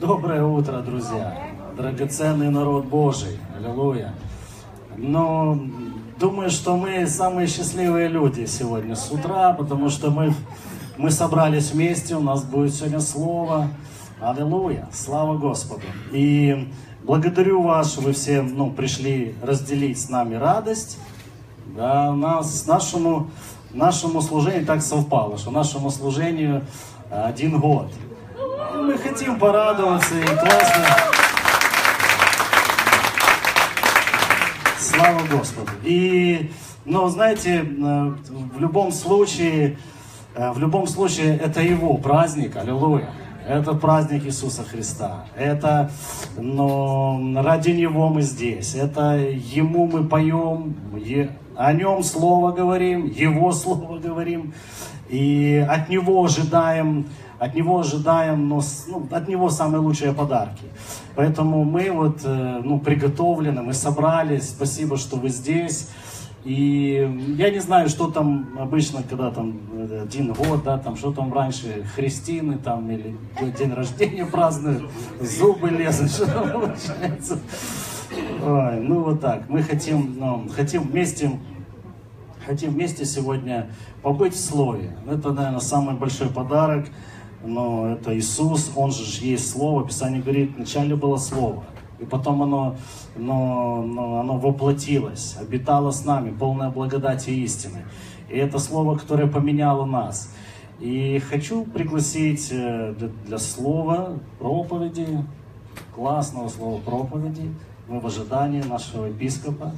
Доброе утро, друзья! Драгоценный народ Божий! Аллилуйя! Но думаю, что мы самые счастливые люди сегодня с утра, потому что мы, мы собрались вместе, у нас будет сегодня слово. Аллилуйя! Слава Господу! И благодарю вас, что вы все ну, пришли разделить с нами радость. Да, нас, нашему, нашему служению так совпало, что нашему служению один год. Мы хотим порадоваться и классно. Слава Господу. И, но знаете, э, в любом случае, э, в любом случае, это Его праздник, аллилуйя. Это праздник Иисуса Христа. Это, но ради Него мы здесь. Это Ему мы поем, о Нем Слово говорим, Его Слово говорим. И от Него ожидаем от него ожидаем, но ну, от него самые лучшие подарки. Поэтому мы вот э, ну, приготовлены, мы собрались. Спасибо, что вы здесь. И я не знаю, что там обычно, когда там э, один год, да, там что там раньше, христины там или день рождения празднуют, зубы лезут, что там получается. Ой, ну вот так. Мы хотим, ну, хотим вместе, хотим вместе сегодня побыть в Слове. Это, наверное, самый большой подарок но это Иисус, Он же есть Слово. Писание говорит, вначале было Слово, и потом оно, но, но оно воплотилось, обитало с нами, полная благодати и истины. И это Слово, которое поменяло нас. И хочу пригласить э, для, для слова проповеди, классного слова проповеди. Мы в ожидании нашего епископа.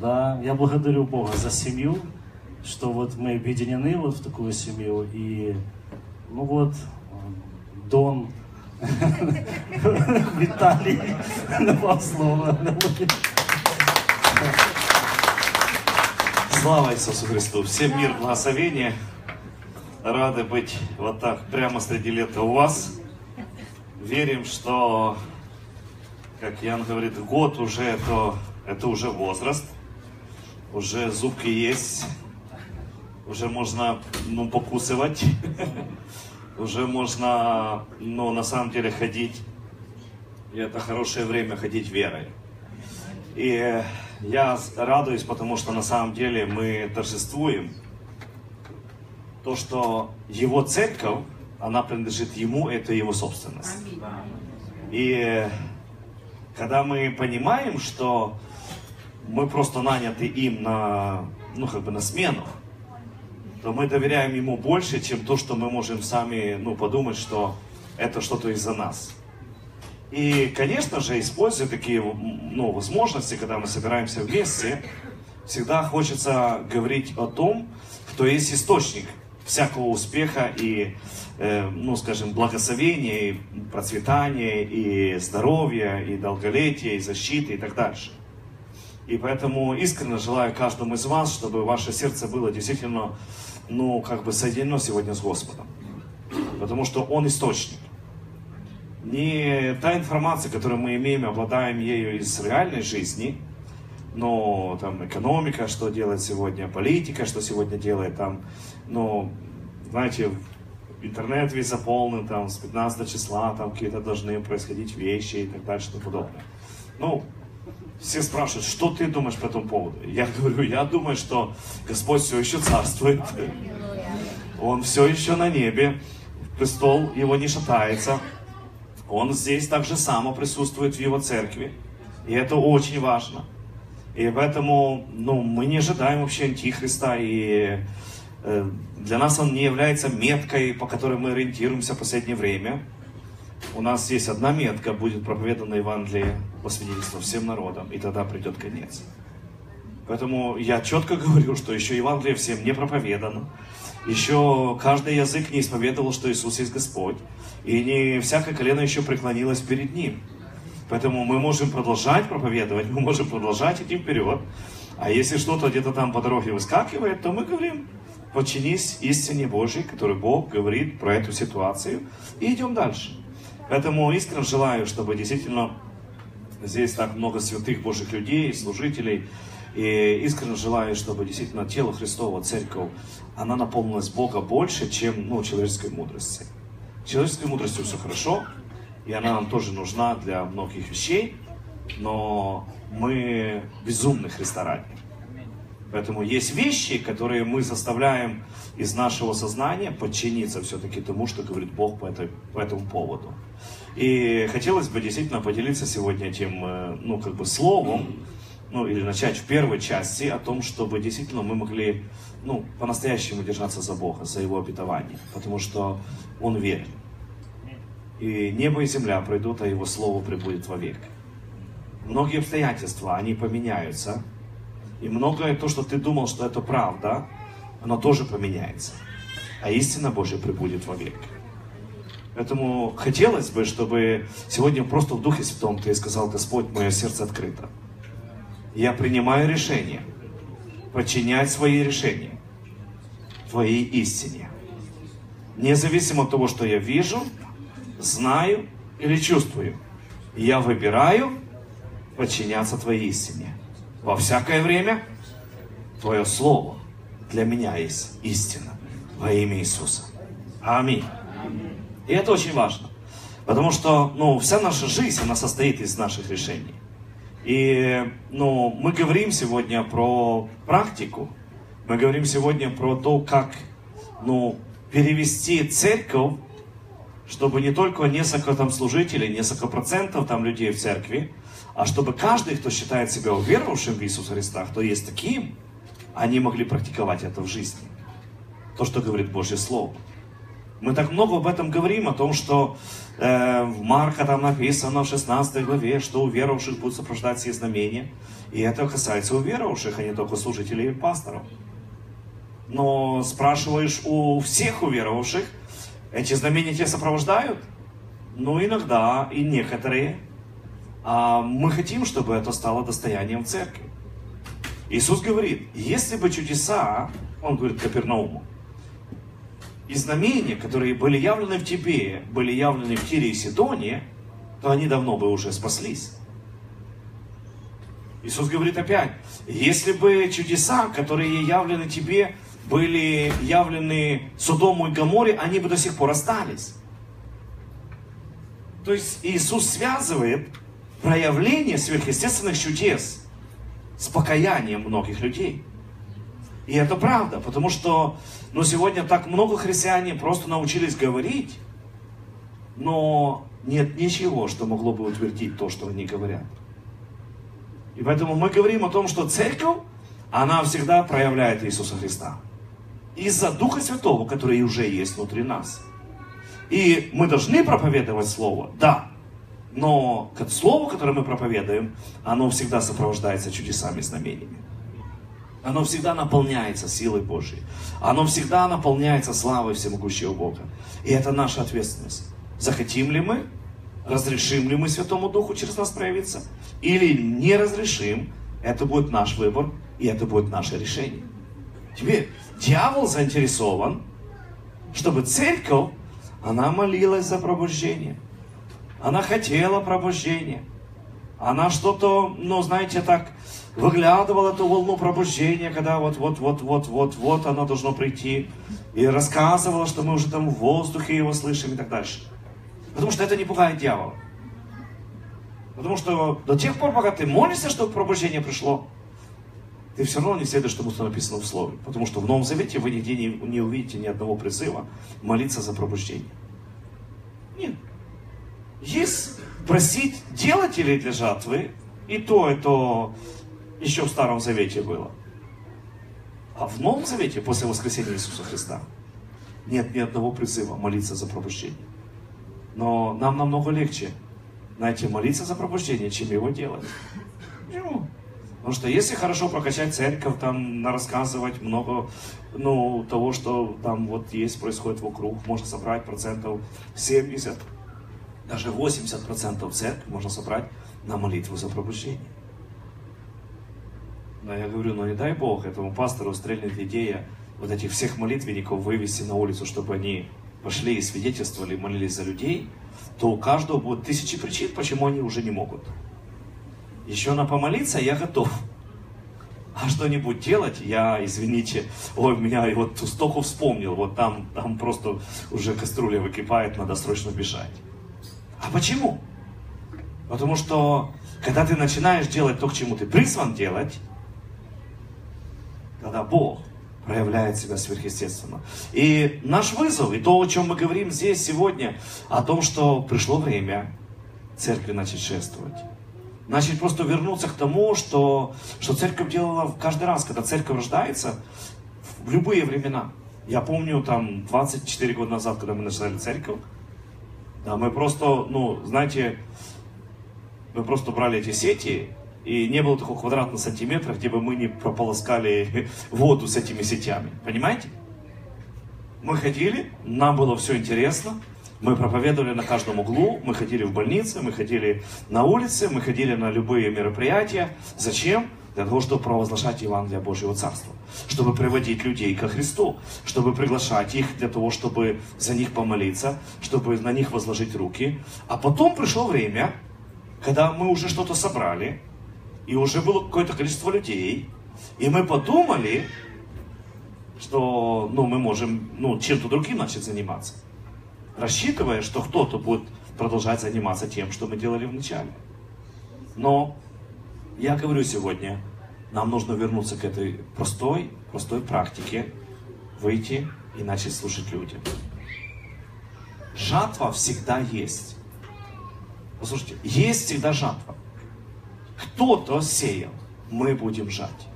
Да, я благодарю Бога за семью, что вот мы объединены вот в такую семью. И ну вот, Дон Виталий вам слово. Слава Иисусу Христу! Всем мир, благословения. Рады быть вот так прямо среди лета у вас. Верим, что, как Ян говорит, год уже это, это уже возраст. Уже зубки есть. Уже можно ну, покусывать уже можно, ну, на самом деле ходить, и это хорошее время ходить верой. И я радуюсь, потому что на самом деле мы торжествуем то, что его церковь, она принадлежит ему, это его собственность. И когда мы понимаем, что мы просто наняты им на, ну, как бы на смену, то мы доверяем Ему больше, чем то, что мы можем сами ну, подумать, что это что-то из-за нас. И, конечно же, используя такие ну, возможности, когда мы собираемся вместе, всегда хочется говорить о том, кто есть источник всякого успеха и, э, ну, скажем, благословения, и процветания, и здоровья, и долголетия, и защиты, и так дальше. И поэтому искренне желаю каждому из вас, чтобы ваше сердце было действительно ну, как бы соединено сегодня с Господом. Потому что Он источник. Не та информация, которую мы имеем, обладаем ею из реальной жизни, но там экономика, что делает сегодня, политика, что сегодня делает там, ну, знаете, интернет весь заполнен, там, с 15 числа, там какие-то должны происходить вещи и так далее, что подобное. Ну, все спрашивают, что ты думаешь по этому поводу? Я говорю, я думаю, что Господь все еще царствует. Он все еще на небе. Престол его не шатается. Он здесь так же само присутствует в его церкви. И это очень важно. И поэтому ну, мы не ожидаем вообще Антихриста. И э, для нас он не является меткой, по которой мы ориентируемся в последнее время. У нас есть одна метка, будет проповедана Евангелие по свидетельству всем народам, и тогда придет конец. Поэтому я четко говорю, что еще Евангелие всем не проповедано. Еще каждый язык не исповедовал, что Иисус есть Господь. И не всякое колено еще преклонилось перед Ним. Поэтому мы можем продолжать проповедовать, мы можем продолжать идти вперед. А если что-то где-то там по дороге выскакивает, то мы говорим, подчинись истине Божьей, которую Бог говорит про эту ситуацию, и идем дальше. Поэтому искренне желаю, чтобы действительно здесь так много святых Божьих людей, служителей, и искренне желаю, чтобы действительно тело Христова, церковь, она наполнилась Бога больше, чем ну, человеческой мудрости. Человеческой мудростью все хорошо, и она нам тоже нужна для многих вещей, но мы безумны Христа ради. Поэтому есть вещи, которые мы заставляем из нашего сознания подчиниться все-таки тому, что говорит Бог по, этой, по этому поводу. И хотелось бы действительно поделиться сегодня этим, э, ну, как бы словом, ну, или начать в первой части о том, чтобы действительно мы могли, ну, по-настоящему держаться за Бога, за Его обетование, потому что Он верен. И небо и земля пройдут, а Его Слово прибудет вовек. Многие обстоятельства, они поменяются, и многое то, что ты думал, что это правда, оно тоже поменяется. А истина Божья прибудет вовек. Поэтому хотелось бы, чтобы сегодня просто в Духе Святом ты сказал, Господь, мое сердце открыто я принимаю решение подчинять свои решения Твоей истине. Независимо от того, что я вижу, знаю или чувствую, я выбираю подчиняться Твоей истине. Во всякое время Твое Слово для меня есть истина во имя Иисуса. Аминь. И это очень важно. Потому что ну, вся наша жизнь, она состоит из наших решений. И ну, мы говорим сегодня про практику, мы говорим сегодня про то, как ну, перевести церковь, чтобы не только несколько там служителей, несколько процентов там людей в церкви, а чтобы каждый, кто считает себя уверовавшим в Иисуса Христа, кто есть таким, они могли практиковать это в жизни. То, что говорит Божье Слово. Мы так много об этом говорим, о том, что э, в Марка там написано в 16 главе, что у верующих будут сопровождать все знамения. И это касается уверовавших, а не только служителей и пасторов. Но спрашиваешь у всех уверовавших, эти знамения тебя сопровождают? Ну, иногда, и некоторые. А мы хотим, чтобы это стало достоянием церкви. Иисус говорит, если бы чудеса, он говорит Капернауму, и знамения, которые были явлены в тебе, были явлены в Тире и Сидоне, то они давно бы уже спаслись. Иисус говорит опять, если бы чудеса, которые явлены тебе, были явлены Содому и Гаморе, они бы до сих пор остались. То есть Иисус связывает проявление сверхъестественных чудес с покаянием многих людей. И это правда, потому что ну, сегодня так много христиане просто научились говорить, но нет ничего, что могло бы утвердить то, что они говорят. И поэтому мы говорим о том, что церковь, она всегда проявляет Иисуса Христа. Из-за Духа Святого, который уже есть внутри нас. И мы должны проповедовать Слово, да. Но Слово, которое мы проповедуем, оно всегда сопровождается чудесами и знамениями оно всегда наполняется силой Божьей. Оно всегда наполняется славой всемогущего Бога. И это наша ответственность. Захотим ли мы, разрешим ли мы Святому Духу через нас проявиться, или не разрешим, это будет наш выбор, и это будет наше решение. Теперь, дьявол заинтересован, чтобы церковь, она молилась за пробуждение. Она хотела пробуждения. Она что-то, ну, знаете, так выглядывал эту волну пробуждения, когда вот-вот-вот-вот-вот-вот оно должно прийти, и рассказывала, что мы уже там в воздухе его слышим и так дальше. Потому что это не пугает дьявола. Потому что до тех пор, пока ты молишься, чтобы пробуждение пришло, ты все равно не следуешь тому, что написано в Слове. Потому что в Новом Завете вы нигде не, не увидите ни одного призыва молиться за пробуждение. Есть просить делателей для жатвы, и то, и то еще в Старом Завете было. А в Новом Завете, после воскресения Иисуса Христа, нет ни одного призыва молиться за пробуждение. Но нам намного легче, знаете, молиться за пробуждение, чем его делать. Потому что если хорошо прокачать церковь, там рассказывать много ну, того, что там вот есть, происходит вокруг, можно собрать процентов 70, даже 80 процентов церкви можно собрать на молитву за пробуждение. Но я говорю, ну не дай Бог этому пастору стрельнет идея вот этих всех молитвенников вывести на улицу, чтобы они пошли и свидетельствовали, молились за людей, то у каждого будет тысячи причин, почему они уже не могут. Еще на помолиться я готов. А что-нибудь делать, я, извините, ой, меня и вот столько вспомнил, вот там, там просто уже кастрюля выкипает, надо срочно бежать. А почему? Потому что, когда ты начинаешь делать то, к чему ты призван делать, когда Бог проявляет себя сверхъестественно. И наш вызов, и то, о чем мы говорим здесь сегодня, о том, что пришло время церкви начать шествовать. Начать просто вернуться к тому, что, что церковь делала каждый раз, когда церковь рождается, в любые времена. Я помню, там, 24 года назад, когда мы начинали церковь, да, мы просто, ну, знаете, мы просто брали эти сети, и не было такого квадратного сантиметра, где бы мы не прополоскали воду с этими сетями. Понимаете? Мы ходили, нам было все интересно, мы проповедовали на каждом углу, мы ходили в больницы, мы ходили на улице, мы ходили на любые мероприятия. Зачем? Для того, чтобы провозглашать Евангелие Божьего Царства. Чтобы приводить людей ко Христу. Чтобы приглашать их для того, чтобы за них помолиться. Чтобы на них возложить руки. А потом пришло время, когда мы уже что-то собрали, и уже было какое-то количество людей, и мы подумали, что ну, мы можем ну, чем-то другим начать заниматься, рассчитывая, что кто-то будет продолжать заниматься тем, что мы делали вначале. Но я говорю сегодня, нам нужно вернуться к этой простой, простой практике, выйти и начать слушать людям. Жатва всегда есть. Послушайте, есть всегда жатва. Кто-то сеял, мы будем жать.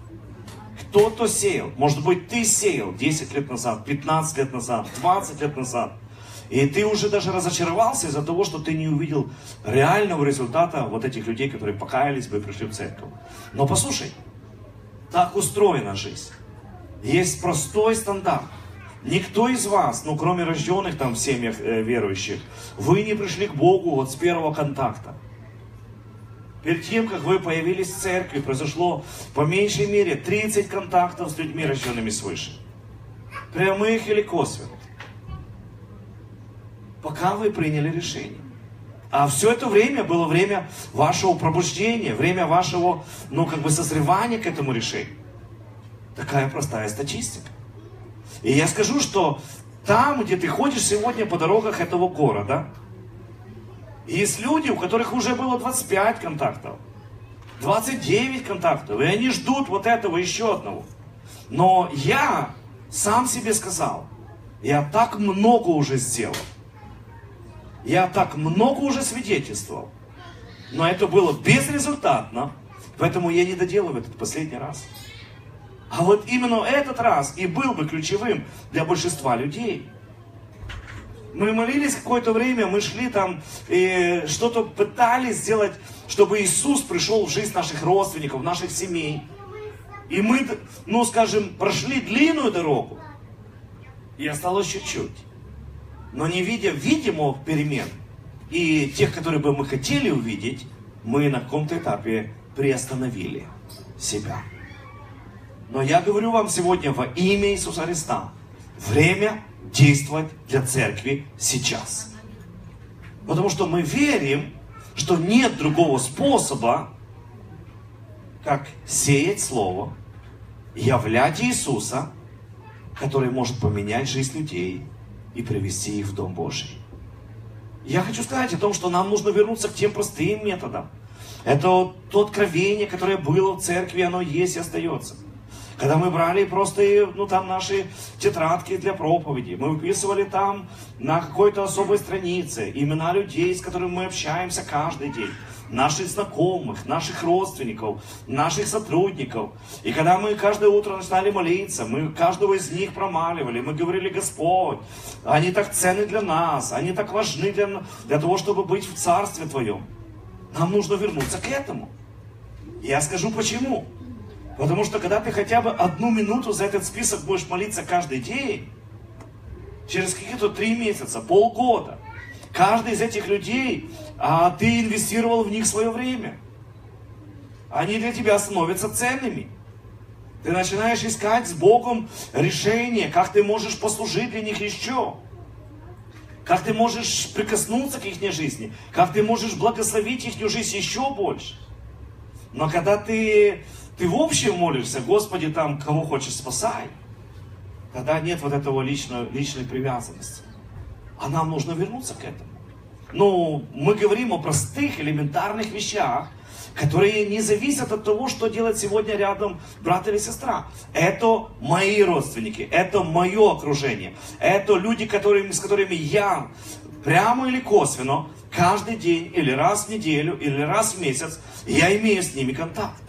Кто-то сеял, может быть, ты сеял 10 лет назад, 15 лет назад, 20 лет назад. И ты уже даже разочаровался из-за того, что ты не увидел реального результата вот этих людей, которые покаялись бы и пришли в церковь. Но послушай, так устроена жизнь. Есть простой стандарт. Никто из вас, ну кроме рожденных там в семьях э, верующих, вы не пришли к Богу вот с первого контакта. Перед тем, как вы появились в церкви, произошло по меньшей мере 30 контактов с людьми, рожденными свыше. Прямых или косвенных. Пока вы приняли решение. А все это время было время вашего пробуждения, время вашего, ну, как бы созревания к этому решению. Такая простая статистика. И я скажу, что там, где ты ходишь сегодня по дорогах этого города, есть люди, у которых уже было 25 контактов, 29 контактов, и они ждут вот этого еще одного. Но я сам себе сказал, я так много уже сделал, я так много уже свидетельствовал, но это было безрезультатно, поэтому я не доделаю этот последний раз. А вот именно этот раз и был бы ключевым для большинства людей – мы молились какое-то время, мы шли там и что-то пытались сделать, чтобы Иисус пришел в жизнь наших родственников, наших семей. И мы, ну скажем, прошли длинную дорогу. И осталось чуть-чуть. Но не видя видимых перемен и тех, которые бы мы хотели увидеть, мы на каком-то этапе приостановили себя. Но я говорю вам сегодня во имя Иисуса Христа, время действовать для церкви сейчас. Потому что мы верим, что нет другого способа, как сеять Слово, являть Иисуса, который может поменять жизнь людей и привести их в Дом Божий. Я хочу сказать о том, что нам нужно вернуться к тем простым методам. Это то откровение, которое было в церкви, оно есть и остается. Когда мы брали просто, ну, там наши тетрадки для проповеди, мы выписывали там на какой-то особой странице имена людей, с которыми мы общаемся каждый день наших знакомых, наших родственников, наших сотрудников. И когда мы каждое утро начинали молиться, мы каждого из них промаливали, мы говорили, Господь, они так ценны для нас, они так важны для, для того, чтобы быть в Царстве Твоем. Нам нужно вернуться к этому. Я скажу почему. Потому что когда ты хотя бы одну минуту за этот список будешь молиться каждый день, через какие-то три месяца, полгода, каждый из этих людей, а ты инвестировал в них свое время. Они для тебя становятся ценными. Ты начинаешь искать с Богом решение, как ты можешь послужить для них еще. Как ты можешь прикоснуться к их жизни. Как ты можешь благословить их жизнь еще больше. Но когда ты ты в общем молишься, Господи, там, кого хочешь, спасай. Тогда нет вот этого личной, личной привязанности. А нам нужно вернуться к этому. Ну, мы говорим о простых, элементарных вещах, которые не зависят от того, что делает сегодня рядом брат или сестра. Это мои родственники, это мое окружение, это люди, которыми, с которыми я прямо или косвенно каждый день или раз в неделю или раз в месяц я имею с ними контакт.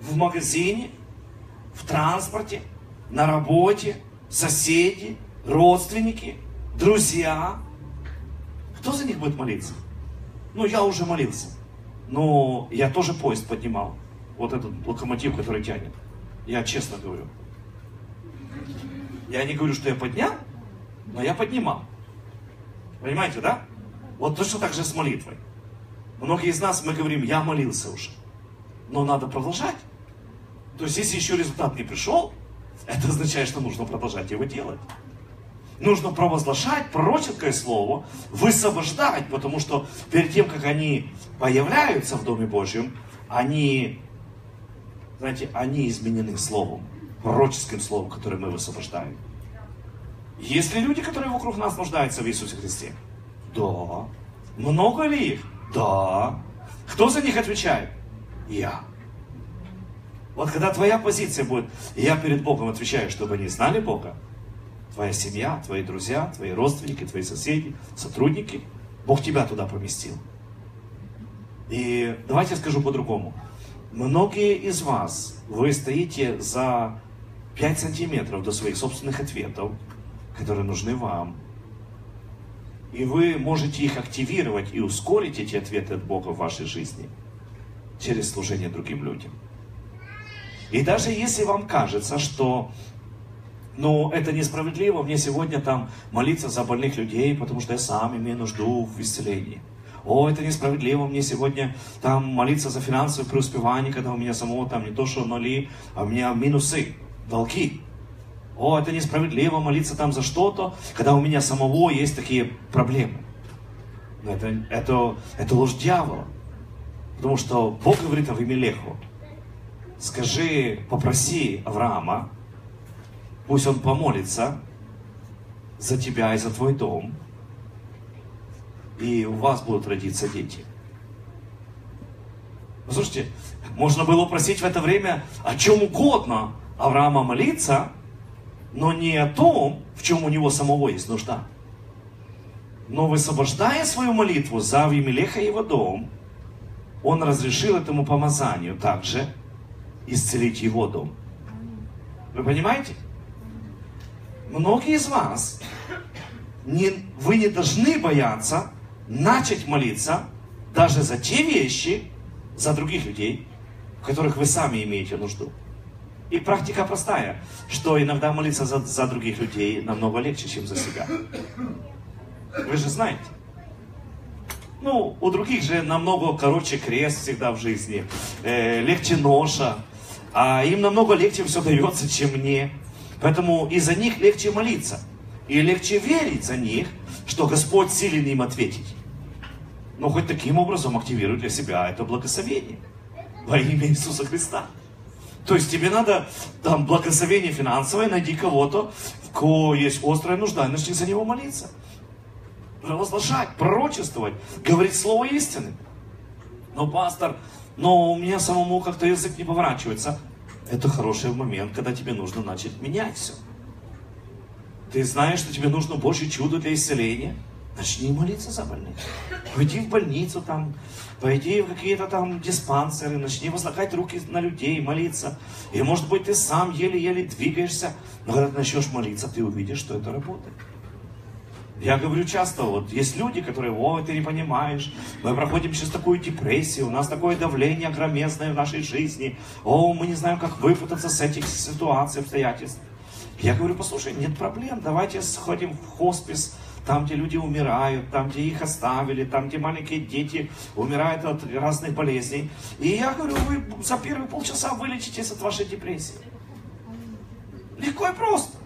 В магазине, в транспорте, на работе, соседи, родственники, друзья. Кто за них будет молиться? Ну, я уже молился. Но я тоже поезд поднимал. Вот этот локомотив, который тянет. Я честно говорю. Я не говорю, что я поднял, но я поднимал. Понимаете, да? Вот точно так же с молитвой. Многие из нас, мы говорим, я молился уже. Но надо продолжать. То есть, если еще результат не пришел, это означает, что нужно продолжать его делать. Нужно провозглашать пророческое слово, высвобождать, потому что перед тем, как они появляются в Доме Божьем, они, знаете, они изменены словом, пророческим словом, которое мы высвобождаем. Есть ли люди, которые вокруг нас нуждаются в Иисусе Христе? Да. Много ли их? Да. Кто за них отвечает? Я. Вот когда твоя позиция будет, я перед Богом отвечаю, чтобы они знали Бога, твоя семья, твои друзья, твои родственники, твои соседи, сотрудники, Бог тебя туда поместил. И давайте я скажу по-другому. Многие из вас, вы стоите за 5 сантиметров до своих собственных ответов, которые нужны вам. И вы можете их активировать и ускорить эти ответы от Бога в вашей жизни через служение другим людям. И даже если вам кажется, что ну, это несправедливо, мне сегодня там молиться за больных людей, потому что я сам имею нужду в исцелении. О, это несправедливо, мне сегодня там молиться за финансовое преуспевание, когда у меня самого там не то что нули, а у меня минусы, долги. О, это несправедливо молиться там за что-то, когда у меня самого есть такие проблемы. Это, это, это ложь дьявола. Потому что Бог говорит Авимелеху, скажи, попроси Авраама, пусть он помолится за тебя и за твой дом, и у вас будут родиться дети. Послушайте, можно было просить в это время о чем угодно Авраама молиться, но не о том, в чем у него самого есть нужда. Но высвобождая свою молитву за Авимелеха и его дом, он разрешил этому помазанию также исцелить его дом. Вы понимаете? Многие из вас, не, вы не должны бояться начать молиться даже за те вещи, за других людей, в которых вы сами имеете нужду. И практика простая, что иногда молиться за, за других людей намного легче, чем за себя. Вы же знаете. Ну, у других же намного короче крест всегда в жизни, э, легче ноша, а им намного легче все дается, чем мне. Поэтому и за них легче молиться. И легче верить за них, что Господь силен им ответить. Но хоть таким образом активируй для себя это благословение во имя Иисуса Христа. То есть тебе надо там благословение финансовое, найди кого-то, в кого есть острая нужда, начни за него молиться. Провозглашать, пророчествовать, говорить слово истины. Но, пастор, но у меня самому как-то язык не поворачивается. Это хороший момент, когда тебе нужно начать менять все. Ты знаешь, что тебе нужно Божье чудо для исцеления? Начни молиться за больных. Пойди в больницу там, пойди в какие-то там диспансеры, начни возлагать руки на людей, молиться. И может быть ты сам еле-еле двигаешься, но когда ты начнешь молиться, ты увидишь, что это работает. Я говорю часто, вот есть люди, которые, о, ты не понимаешь, мы проходим сейчас такую депрессию, у нас такое давление огромезное в нашей жизни, о, мы не знаем, как выпутаться с этих ситуаций, обстоятельств. Я говорю, послушай, нет проблем, давайте сходим в хоспис, там, где люди умирают, там, где их оставили, там, где маленькие дети умирают от разных болезней. И я говорю, вы за первые полчаса вылечитесь от вашей депрессии. Легко и просто.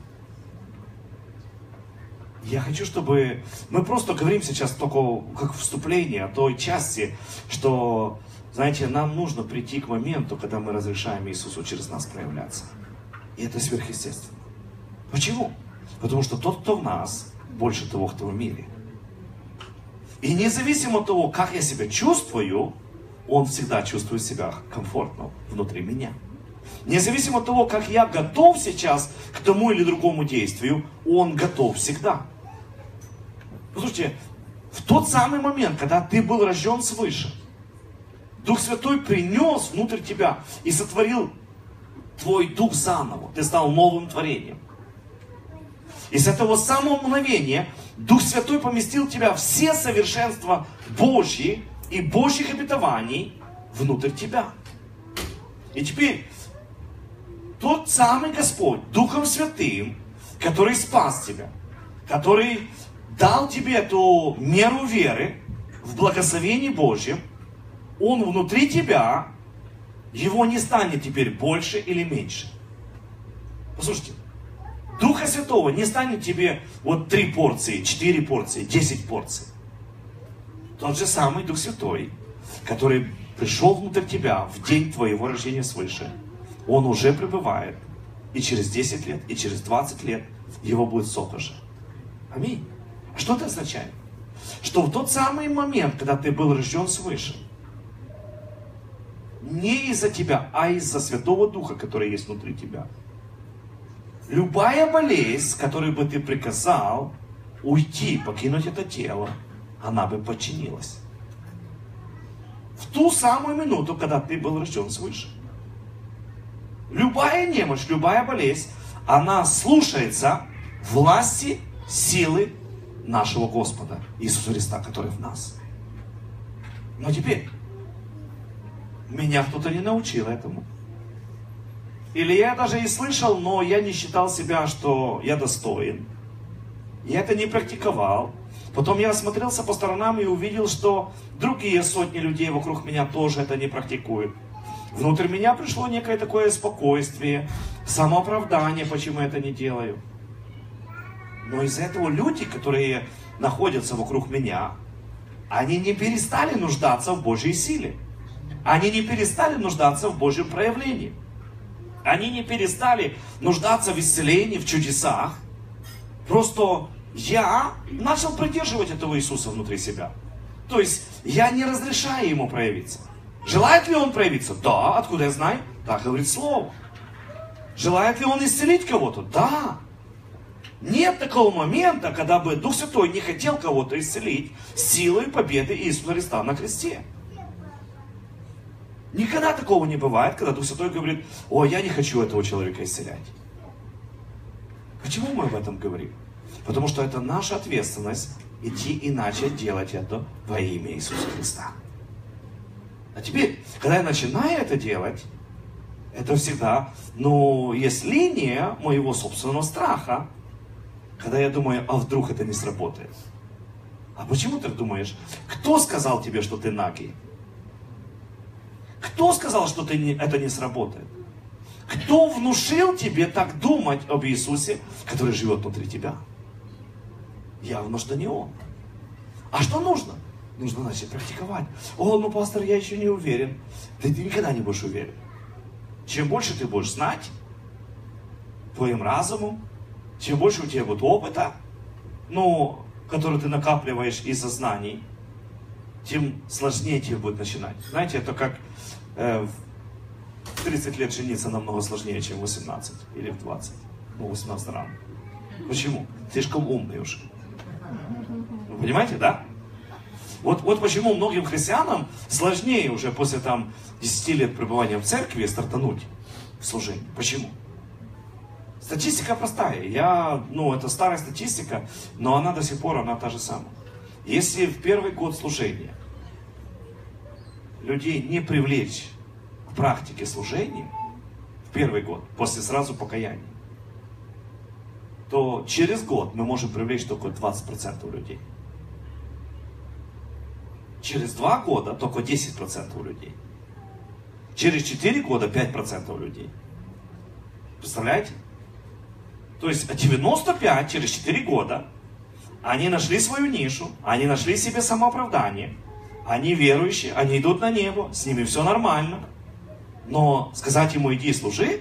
Я хочу, чтобы... Мы просто говорим сейчас только как вступление о той части, что, знаете, нам нужно прийти к моменту, когда мы разрешаем Иисусу через нас проявляться. И это сверхъестественно. Почему? Потому что тот, кто в нас, больше того, кто в мире. И независимо от того, как я себя чувствую, он всегда чувствует себя комфортно внутри меня. Независимо от того, как я готов сейчас к тому или другому действию, он готов всегда. Послушайте, в тот самый момент, когда ты был рожден свыше, Дух Святой принес внутрь тебя и сотворил твой дух заново. Ты стал новым творением. И с этого самого мгновения Дух Святой поместил тебя все совершенства Божьи и Божьих обетований внутрь тебя. И теперь тот самый Господь, Духом Святым, который спас тебя, который дал тебе эту меру веры в благословении Божьем, Он внутри тебя, его не станет теперь больше или меньше. Послушайте, Духа Святого не станет тебе вот три порции, четыре порции, десять порций. Тот же самый Дух Святой, который пришел внутрь тебя в день твоего рождения свыше, он уже пребывает. И через 10 лет, и через 20 лет его будет же. Аминь. Что это означает? Что в тот самый момент, когда ты был рожден свыше, не из-за тебя, а из-за Святого Духа, который есть внутри тебя. Любая болезнь, которой бы ты приказал уйти, покинуть это тело, она бы подчинилась. В ту самую минуту, когда ты был рожден свыше. Любая немощь, любая болезнь, она слушается власти, силы нашего Господа Иисуса Христа, который в нас. Но теперь, меня кто-то не научил этому. Или я даже и слышал, но я не считал себя, что я достоин. Я это не практиковал. Потом я осмотрелся по сторонам и увидел, что другие сотни людей вокруг меня тоже это не практикуют. Внутрь меня пришло некое такое спокойствие, самооправдание, почему я это не делаю. Но из-за этого люди, которые находятся вокруг меня, они не перестали нуждаться в Божьей силе. Они не перестали нуждаться в Божьем проявлении. Они не перестали нуждаться в исцелении, в чудесах. Просто я начал придерживать этого Иисуса внутри себя. То есть я не разрешаю ему проявиться. Желает ли он проявиться? Да. Откуда я знаю? Так говорит Слово. Желает ли он исцелить кого-то? Да. Нет такого момента, когда бы Дух Святой не хотел кого-то исцелить силой победы Иисуса Христа на кресте. Никогда такого не бывает, когда Дух Святой говорит, о, я не хочу этого человека исцелять. Почему мы об этом говорим? Потому что это наша ответственность идти и начать делать это во имя Иисуса Христа. А теперь, когда я начинаю это делать, это всегда, ну, есть линия моего собственного страха, когда я думаю, а вдруг это не сработает. А почему ты думаешь? Кто сказал тебе, что ты нагий? Кто сказал, что ты не, это не сработает? Кто внушил тебе так думать об Иисусе, который живет внутри тебя? Явно, что не Он. А что нужно? Нужно начать практиковать. О, ну, пастор, я еще не уверен. Да ты никогда не будешь уверен. Чем больше ты будешь знать твоим разумом, чем больше у тебя будет опыта, ну, который ты накапливаешь из-за знаний, тем сложнее тебе будет начинать. Знаете, это как э, в 30 лет жениться намного сложнее, чем в 18 или в 20. Ну, 18 рано. Почему? Слишком умный уже. Вы понимаете, да? Вот, вот почему многим христианам сложнее уже после там 10 лет пребывания в церкви стартануть в служении. Почему? Статистика простая. Я, ну, это старая статистика, но она до сих пор, она та же самая. Если в первый год служения людей не привлечь к практике служения, в первый год, после сразу покаяния, то через год мы можем привлечь только 20% людей. Через два года только 10% людей. Через 4 года 5% людей. Представляете? То есть 95 через 4 года они нашли свою нишу, они нашли себе самооправдание, они верующие, они идут на небо, с ними все нормально. Но сказать ему иди служи,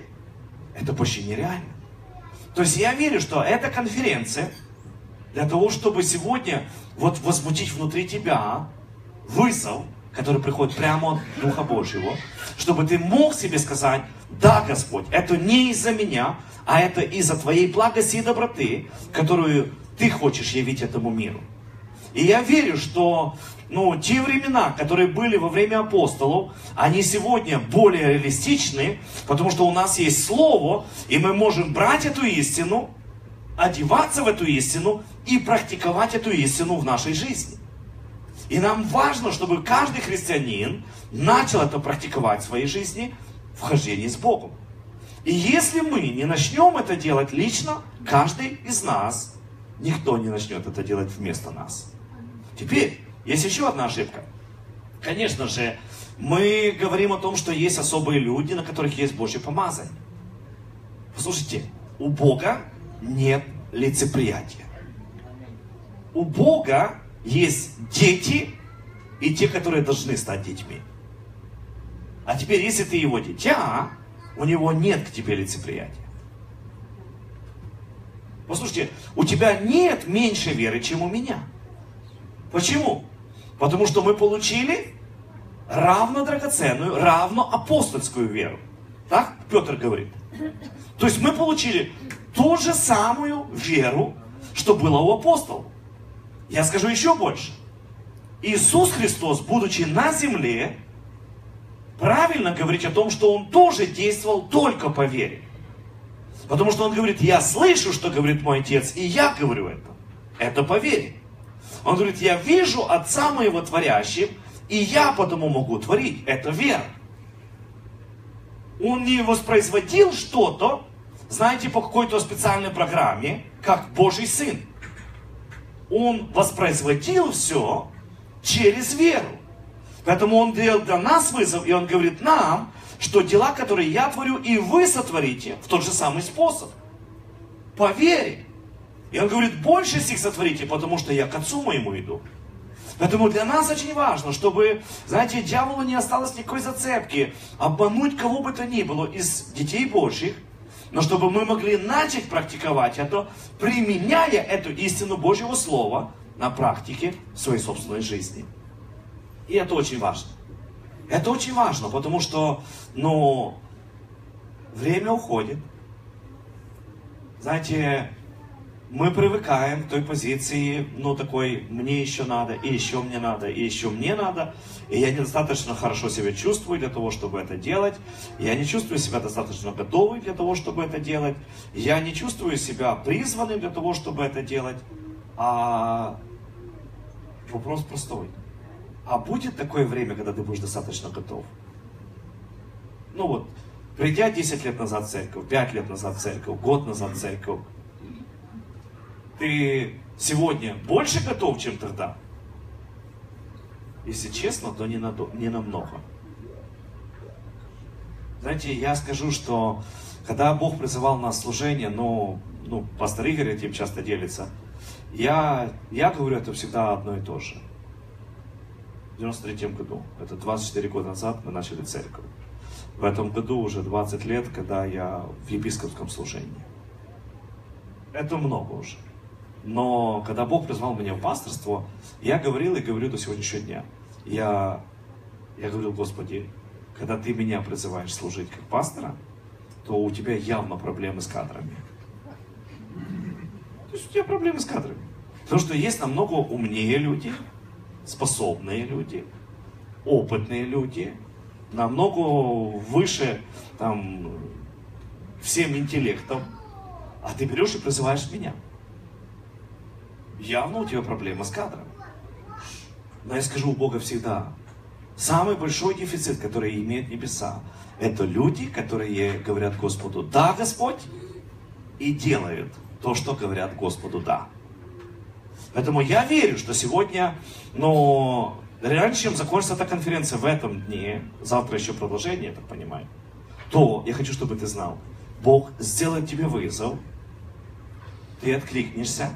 это почти нереально. То есть я верю, что эта конференция Для того, чтобы сегодня вот возбудить внутри тебя вызов, который приходит прямо от Духа Божьего, чтобы ты мог себе сказать, да, Господь, это не из-за меня, а это из-за Твоей благости и доброты, которую Ты хочешь явить этому миру. И я верю, что ну, те времена, которые были во время апостолов, они сегодня более реалистичны, потому что у нас есть Слово, и мы можем брать эту истину, одеваться в эту истину и практиковать эту истину в нашей жизни. И нам важно, чтобы каждый христианин начал это практиковать в своей жизни в хождении с Богом. И если мы не начнем это делать лично, каждый из нас, никто не начнет это делать вместо нас. Теперь, есть еще одна ошибка. Конечно же, мы говорим о том, что есть особые люди, на которых есть Божье помазание. Послушайте, у Бога нет лицеприятия. У Бога есть дети и те, которые должны стать детьми. А теперь, если ты его дитя, у него нет к тебе лицеприятия. Послушайте, у тебя нет меньше веры, чем у меня. Почему? Потому что мы получили равно драгоценную, равно апостольскую веру. Так Петр говорит. То есть мы получили ту же самую веру, что было у апостолов. Я скажу еще больше. Иисус Христос, будучи на земле, правильно говорить о том, что Он тоже действовал только по вере. Потому что Он говорит, я слышу, что говорит мой Отец, и я говорю это. Это по вере. Он говорит, я вижу Отца моего творящим, и я потому могу творить. Это вера. Он не воспроизводил что-то, знаете, по какой-то специальной программе, как Божий Сын. Он воспроизводил все через веру. Поэтому Он делал для нас вызов, и Он говорит нам, что дела, которые я творю, и вы сотворите в тот же самый способ. По вере. И он говорит, больше сих сотворите, потому что я к отцу моему иду. Поэтому для нас очень важно, чтобы, знаете, дьяволу не осталось никакой зацепки, обмануть кого бы то ни было из детей Божьих, но чтобы мы могли начать практиковать это, применяя эту истину Божьего Слова на практике в своей собственной жизни. И это очень важно. Это очень важно, потому что, ну, время уходит. Знаете, мы привыкаем к той позиции, ну, такой, мне еще надо, и еще мне надо, и еще мне надо, и я недостаточно хорошо себя чувствую для того, чтобы это делать, я не чувствую себя достаточно готовым для того, чтобы это делать, я не чувствую себя призванным для того, чтобы это делать, а вопрос простой. А будет такое время, когда ты будешь достаточно готов? Ну вот, придя 10 лет назад в церковь, 5 лет назад в церковь, год назад в церковь, ты сегодня больше готов, чем тогда? Если честно, то не, на, не намного. Знаете, я скажу, что когда Бог призывал нас служение, ну, ну, пастор Игорь этим часто делится, я, я говорю это всегда одно и то же. В 93 году, это 24 года назад мы начали церковь. В этом году уже 20 лет, когда я в епископском служении. Это много уже. Но когда Бог призвал меня в пасторство, я говорил и говорю до сегодняшнего дня. Я, я говорил, Господи, когда ты меня призываешь служить как пастора, то у тебя явно проблемы с кадрами. То есть у тебя проблемы с кадрами. Потому что есть намного умнее люди, способные люди, опытные люди, намного выше там, всем интеллектом, а ты берешь и призываешь меня явно у тебя проблема с кадром. Но я скажу у Бога всегда, самый большой дефицит, который имеет небеса, это люди, которые говорят Господу «Да, Господь!» и делают то, что говорят Господу «Да». Поэтому я верю, что сегодня, но раньше, чем закончится эта конференция в этом дне, завтра еще продолжение, я так понимаю, то я хочу, чтобы ты знал, Бог сделает тебе вызов, ты откликнешься,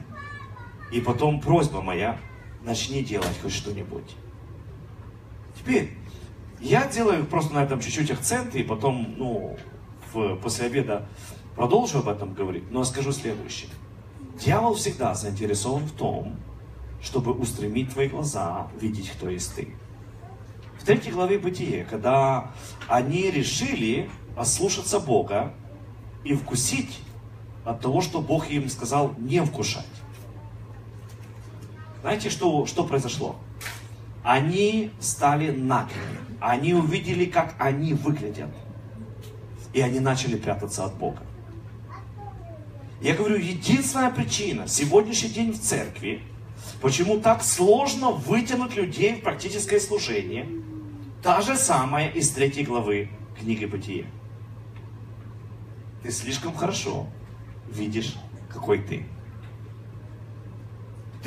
и потом просьба моя, начни делать хоть что-нибудь. Теперь, я делаю просто на этом чуть-чуть акценты, и потом, ну, в, после обеда продолжу об этом говорить, но скажу следующее. Дьявол всегда заинтересован в том, чтобы устремить твои глаза, видеть, кто есть ты. В третьей главе Бытие, когда они решили ослушаться Бога и вкусить от того, что Бог им сказал не вкушать. Знаете, что, что произошло? Они стали нагими. Они увидели, как они выглядят. И они начали прятаться от Бога. Я говорю, единственная причина, сегодняшний день в церкви, почему так сложно вытянуть людей в практическое служение, та же самая из третьей главы книги Бытия. Ты слишком хорошо видишь, какой ты.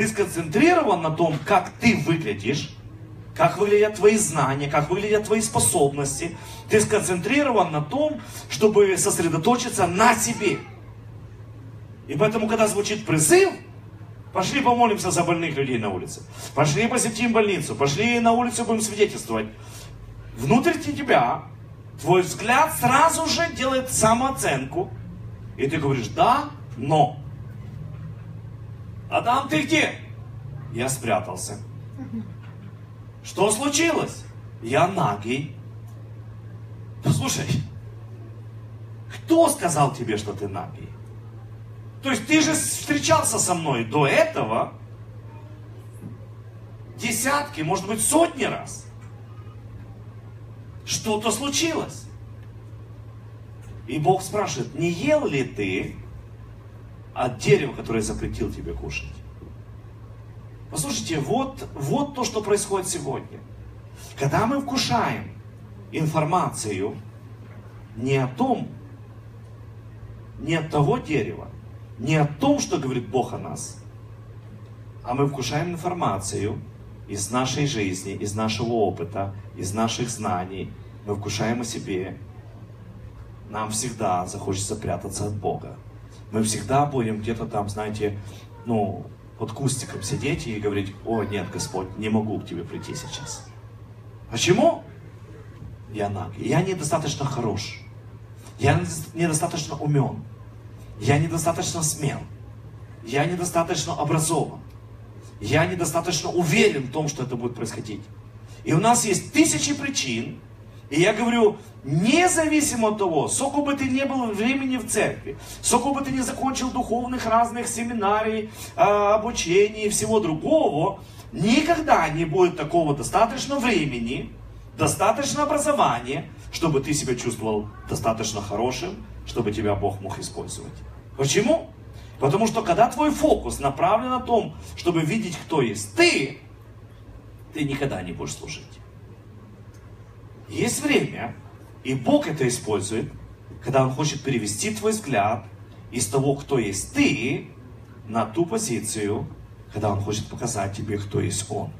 Ты сконцентрирован на том, как ты выглядишь, как выглядят твои знания, как выглядят твои способности. Ты сконцентрирован на том, чтобы сосредоточиться на себе. И поэтому, когда звучит призыв, пошли помолимся за больных людей на улице, пошли посетим больницу, пошли на улицу будем свидетельствовать. Внутрь тебя твой взгляд сразу же делает самооценку. И ты говоришь, да, но. Адам, ты где? Я спрятался. Что случилось? Я нагий. Послушай, кто сказал тебе, что ты нагий? То есть ты же встречался со мной до этого десятки, может быть, сотни раз. Что-то случилось. И Бог спрашивает, не ел ли ты от дерева, которое запретил тебе кушать? Послушайте, вот, вот то, что происходит сегодня. Когда мы вкушаем информацию не о том, не от того дерева, не о том, что говорит Бог о нас, а мы вкушаем информацию из нашей жизни, из нашего опыта, из наших знаний. Мы вкушаем о себе. Нам всегда захочется прятаться от Бога. Мы всегда будем где-то там, знаете, ну, под кустиком сидеть и говорить, о, нет, Господь, не могу к тебе прийти сейчас. Почему? Я наг. Я недостаточно хорош. Я недостаточно умен. Я недостаточно смел. Я недостаточно образован. Я недостаточно уверен в том, что это будет происходить. И у нас есть тысячи причин. И я говорю, независимо от того, сколько бы ты не был времени в церкви, сколько бы ты не закончил духовных разных семинарий, а, обучений и всего другого, никогда не будет такого достаточно времени, достаточно образования, чтобы ты себя чувствовал достаточно хорошим, чтобы тебя Бог мог использовать. Почему? Потому что когда твой фокус направлен на том, чтобы видеть, кто есть ты, ты никогда не будешь служить. Есть время, и Бог это использует, когда Он хочет перевести твой взгляд из того, кто есть ты, на ту позицию, когда Он хочет показать тебе, кто есть Он.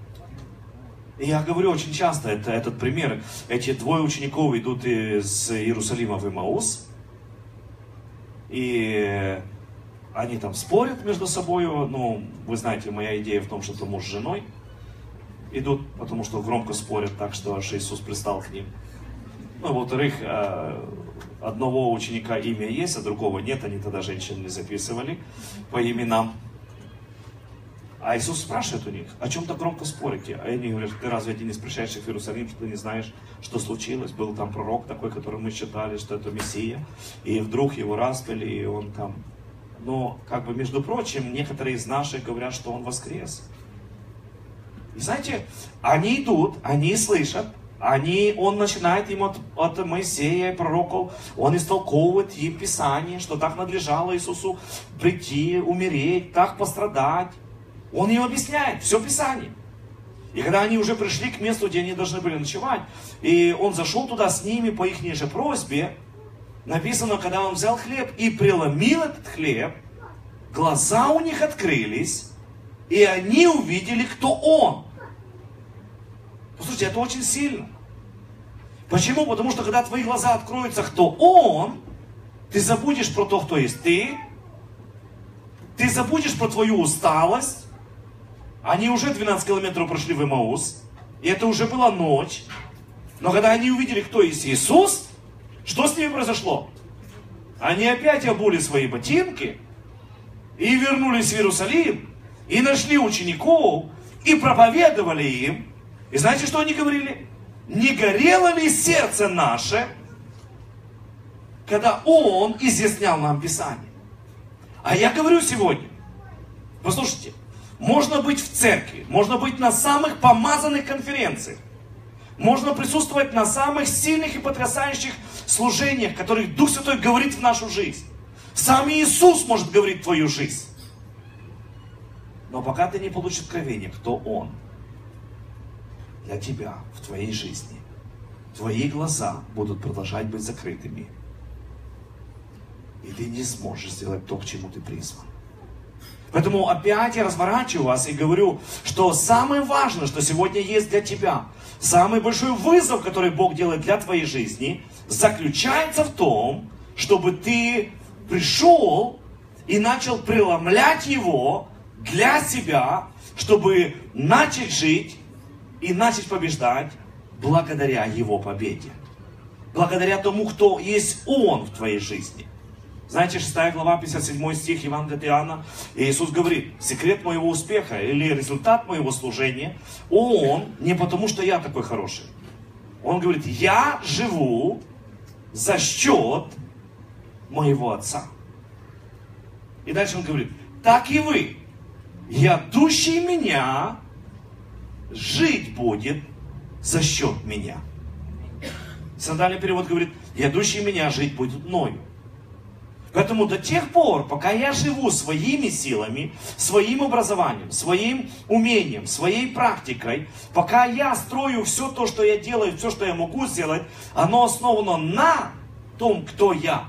И я говорю очень часто это, этот пример. Эти двое учеников идут из Иерусалима в Имаус, и они там спорят между собой. Ну, вы знаете, моя идея в том, что это муж с женой идут, потому что громко спорят так, что аж Иисус пристал к ним. Ну, во-вторых, э, одного ученика имя есть, а другого нет, они тогда женщин не записывали по именам. А Иисус спрашивает у них, о чем то громко спорите? А они говорят, ты разве ты не спрашиваешь в Иерусалим, что ты не знаешь, что случилось? Был там пророк такой, который мы считали, что это Мессия. И вдруг его распили, и он там... Но, как бы, между прочим, некоторые из наших говорят, что он воскрес. И знаете, они идут, они слышат, они, он начинает им от, от Моисея пророков, он истолковывает им Писание, что так надлежало Иисусу прийти, умереть, так пострадать. Он им объясняет все Писание. И когда они уже пришли к месту, где они должны были ночевать, и он зашел туда с ними по их же просьбе, написано, когда он взял хлеб и преломил этот хлеб, глаза у них открылись, и они увидели, кто он. Послушайте, это очень сильно. Почему? Потому что когда твои глаза откроются, кто он, ты забудешь про то, кто есть ты, ты забудешь про твою усталость, они уже 12 километров прошли в Имаус, и это уже была ночь. Но когда они увидели, кто есть Иисус, что с ними произошло? Они опять обули свои ботинки и вернулись в Иерусалим, и нашли учеников, и проповедовали им. И знаете, что они говорили? Не горело ли сердце наше, когда Он изъяснял нам Писание? А я говорю сегодня, послушайте, можно быть в церкви, можно быть на самых помазанных конференциях, можно присутствовать на самых сильных и потрясающих служениях, которых Дух Святой говорит в нашу жизнь. Сам Иисус может говорить в твою жизнь. Но пока ты не получишь откровение, кто Он для тебя в твоей жизни, твои глаза будут продолжать быть закрытыми. И ты не сможешь сделать то, к чему ты призван. Поэтому опять я разворачиваю вас и говорю, что самое важное, что сегодня есть для тебя, самый большой вызов, который Бог делает для твоей жизни, заключается в том, чтобы ты пришел и начал преломлять его для себя, чтобы начать жить и начать побеждать благодаря его победе. Благодаря тому, кто есть Он в твоей жизни. Знаете, 6 глава, 57 стих Евангелия от Иоанна, Иисус говорит, секрет моего успеха или результат моего служения, Он не потому, что я такой хороший. Он говорит, я живу за счет моего Отца. И дальше он говорит, так и вы, ядущий меня, жить будет за счет меня. Сандальный перевод говорит, ядущий меня жить будет мною. Поэтому до тех пор, пока я живу своими силами, своим образованием, своим умением, своей практикой, пока я строю все то, что я делаю, все, что я могу сделать, оно основано на том, кто я,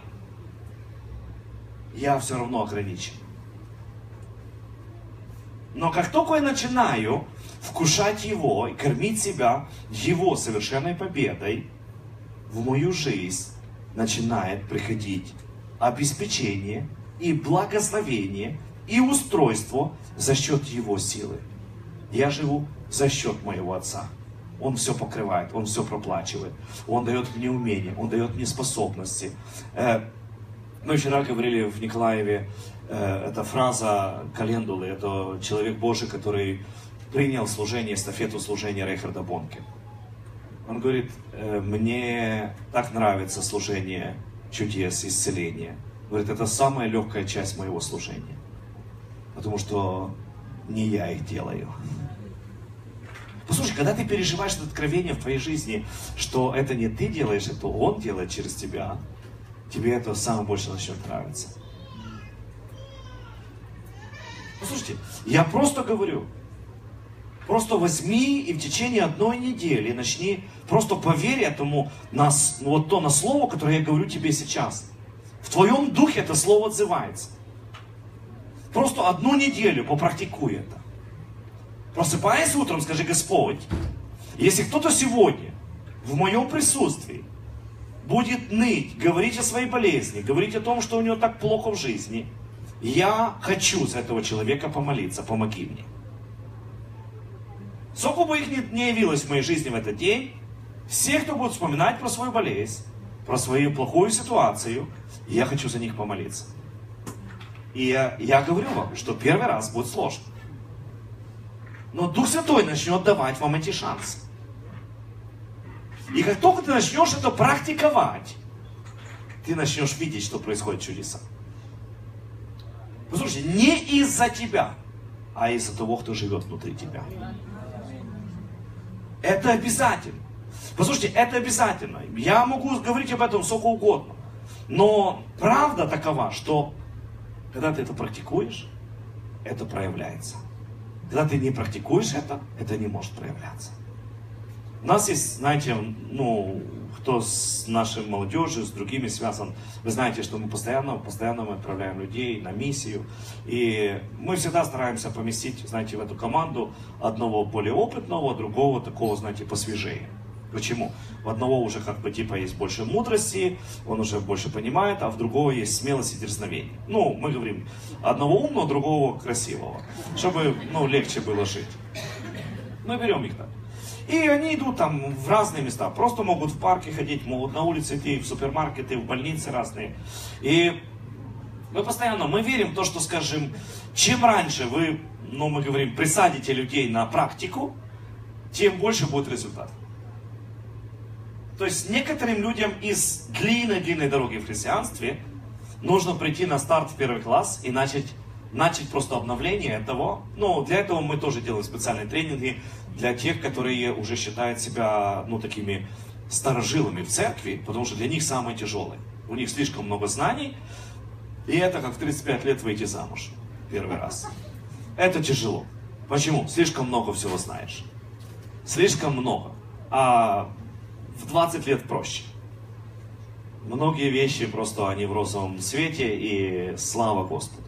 я все равно ограничен. Но как только я начинаю вкушать Его и кормить себя Его совершенной победой, в мою жизнь начинает приходить обеспечение и благословение и устройство за счет Его силы. Я живу за счет моего Отца. Он все покрывает, Он все проплачивает. Он дает мне умения, Он дает мне способности. Э, мы вчера говорили в Николаеве, э, эта фраза календулы, это человек Божий, который принял служение, эстафету служения Рейхарда Бонке. Он говорит, «Э, мне так нравится служение чудес, исцеления. Говорит, это самая легкая часть моего служения. Потому что не я их делаю. Послушай, когда ты переживаешь это откровение в твоей жизни, что это не ты делаешь, это Он делает через тебя, тебе это самое больше начнет нравиться. Послушайте, я просто говорю, просто возьми и в течение одной недели начни, просто поверь этому, на, вот то на слово, которое я говорю тебе сейчас. В твоем духе это слово отзывается. Просто одну неделю попрактикуй это. Просыпаясь утром, скажи, Господь, если кто-то сегодня в моем присутствии будет ныть, говорить о своей болезни, говорить о том, что у него так плохо в жизни, я хочу за этого человека помолиться, помоги мне. Сколько бы их не, не явилось в моей жизни в этот день, все, кто будет вспоминать про свою болезнь, про свою плохую ситуацию, я хочу за них помолиться. И я, я говорю вам, что первый раз будет сложно. Но Дух Святой начнет давать вам эти шансы. И как только ты начнешь это практиковать, ты начнешь видеть, что происходит чудеса. Послушайте, не из-за тебя, а из-за того, кто живет внутри тебя. Это обязательно. Послушайте, это обязательно. Я могу говорить об этом сколько угодно. Но правда такова, что когда ты это практикуешь, это проявляется. Когда ты не практикуешь это, это не может проявляться. У нас есть, знаете, ну, кто с нашей молодежью, с другими связан, вы знаете, что мы постоянно, постоянно мы отправляем людей на миссию. И мы всегда стараемся поместить, знаете, в эту команду одного более опытного, другого такого, знаете, посвежее. Почему? У одного уже как бы типа есть больше мудрости, он уже больше понимает, а в другого есть смелость и дерзновение. Ну, мы говорим, одного умного, другого красивого, чтобы, ну, легче было жить. Мы берем их так. И они идут там в разные места. Просто могут в парке ходить, могут на улице идти, в супермаркеты, в больницы разные. И Мы постоянно, мы верим в то, что, скажем, чем раньше вы, ну, мы говорим, присадите людей на практику, тем больше будет результат. То есть некоторым людям из длинной-длинной дороги в христианстве нужно прийти на старт в первый класс и начать, начать просто обновление того. Ну, для этого мы тоже делаем специальные тренинги для тех, которые уже считают себя, ну, такими старожилами в церкви, потому что для них самое тяжелое. У них слишком много знаний, и это как в 35 лет выйти замуж первый раз. Это тяжело. Почему? Слишком много всего знаешь. Слишком много. А в 20 лет проще. Многие вещи просто они в розовом свете и слава Господу.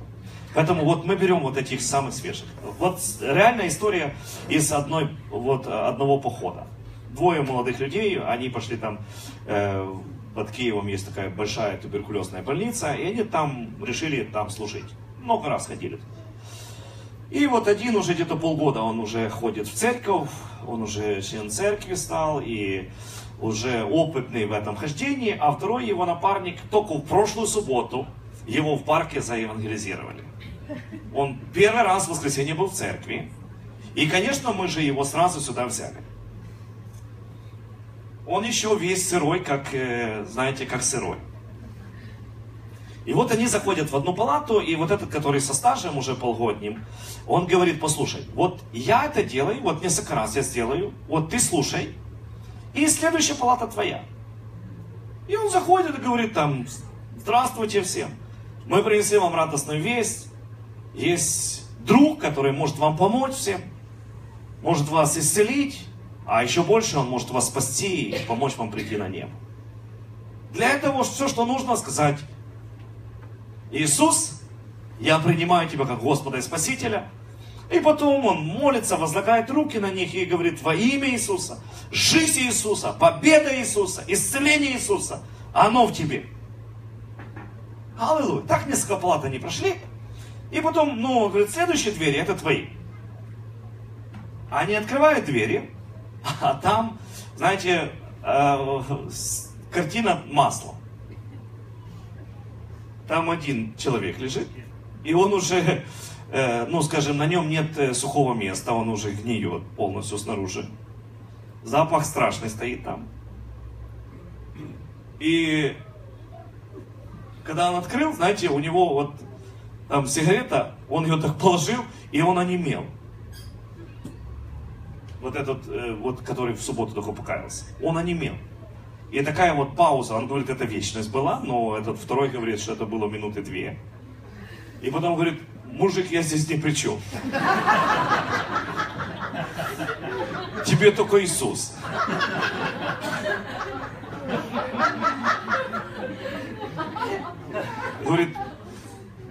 Поэтому вот мы берем вот этих самых свежих. Вот реальная история из одной, вот, одного похода. Двое молодых людей, они пошли там, э, под Киевом есть такая большая туберкулезная больница, и они там решили там служить. Много раз ходили. И вот один уже где-то полгода он уже ходит в церковь, он уже член церкви стал, и уже опытный в этом хождении, а второй его напарник только в прошлую субботу его в парке заевангелизировали. Он первый раз в воскресенье был в церкви, и, конечно, мы же его сразу сюда взяли. Он еще весь сырой, как, э, знаете, как сырой. И вот они заходят в одну палату, и вот этот, который со стажем уже полгодним, он говорит, послушай, вот я это делаю, вот несколько раз я сделаю, вот ты слушай, и следующая палата твоя. И он заходит и говорит там, здравствуйте всем, мы принесли вам радостную весть, есть друг, который может вам помочь всем, может вас исцелить, а еще больше он может вас спасти и помочь вам прийти на небо. Для этого все, что нужно сказать, Иисус, я принимаю тебя как Господа и Спасителя. И потом он молится, возлагает руки на них и говорит, во имя Иисуса, жизнь Иисуса, победа Иисуса, исцеление Иисуса, оно в тебе. Аллилуйя. Так несколько палат они прошли. И потом, ну, говорит, следующие двери, это твои. Они открывают двери, а там, знаете, э, картина маслом. Там один человек лежит, и он уже, э, ну, скажем, на нем нет э, сухого места, он уже гниет полностью снаружи. Запах страшный стоит там. И когда он открыл, знаете, у него вот там сигарета, он ее так положил, и он онемел. Вот этот, э, вот, который в субботу только покаялся. Он онемел. И такая вот пауза, он говорит, это вечность была, но этот второй говорит, что это было минуты две. И потом говорит, мужик, я здесь ни при чем. Тебе только Иисус. Говорит,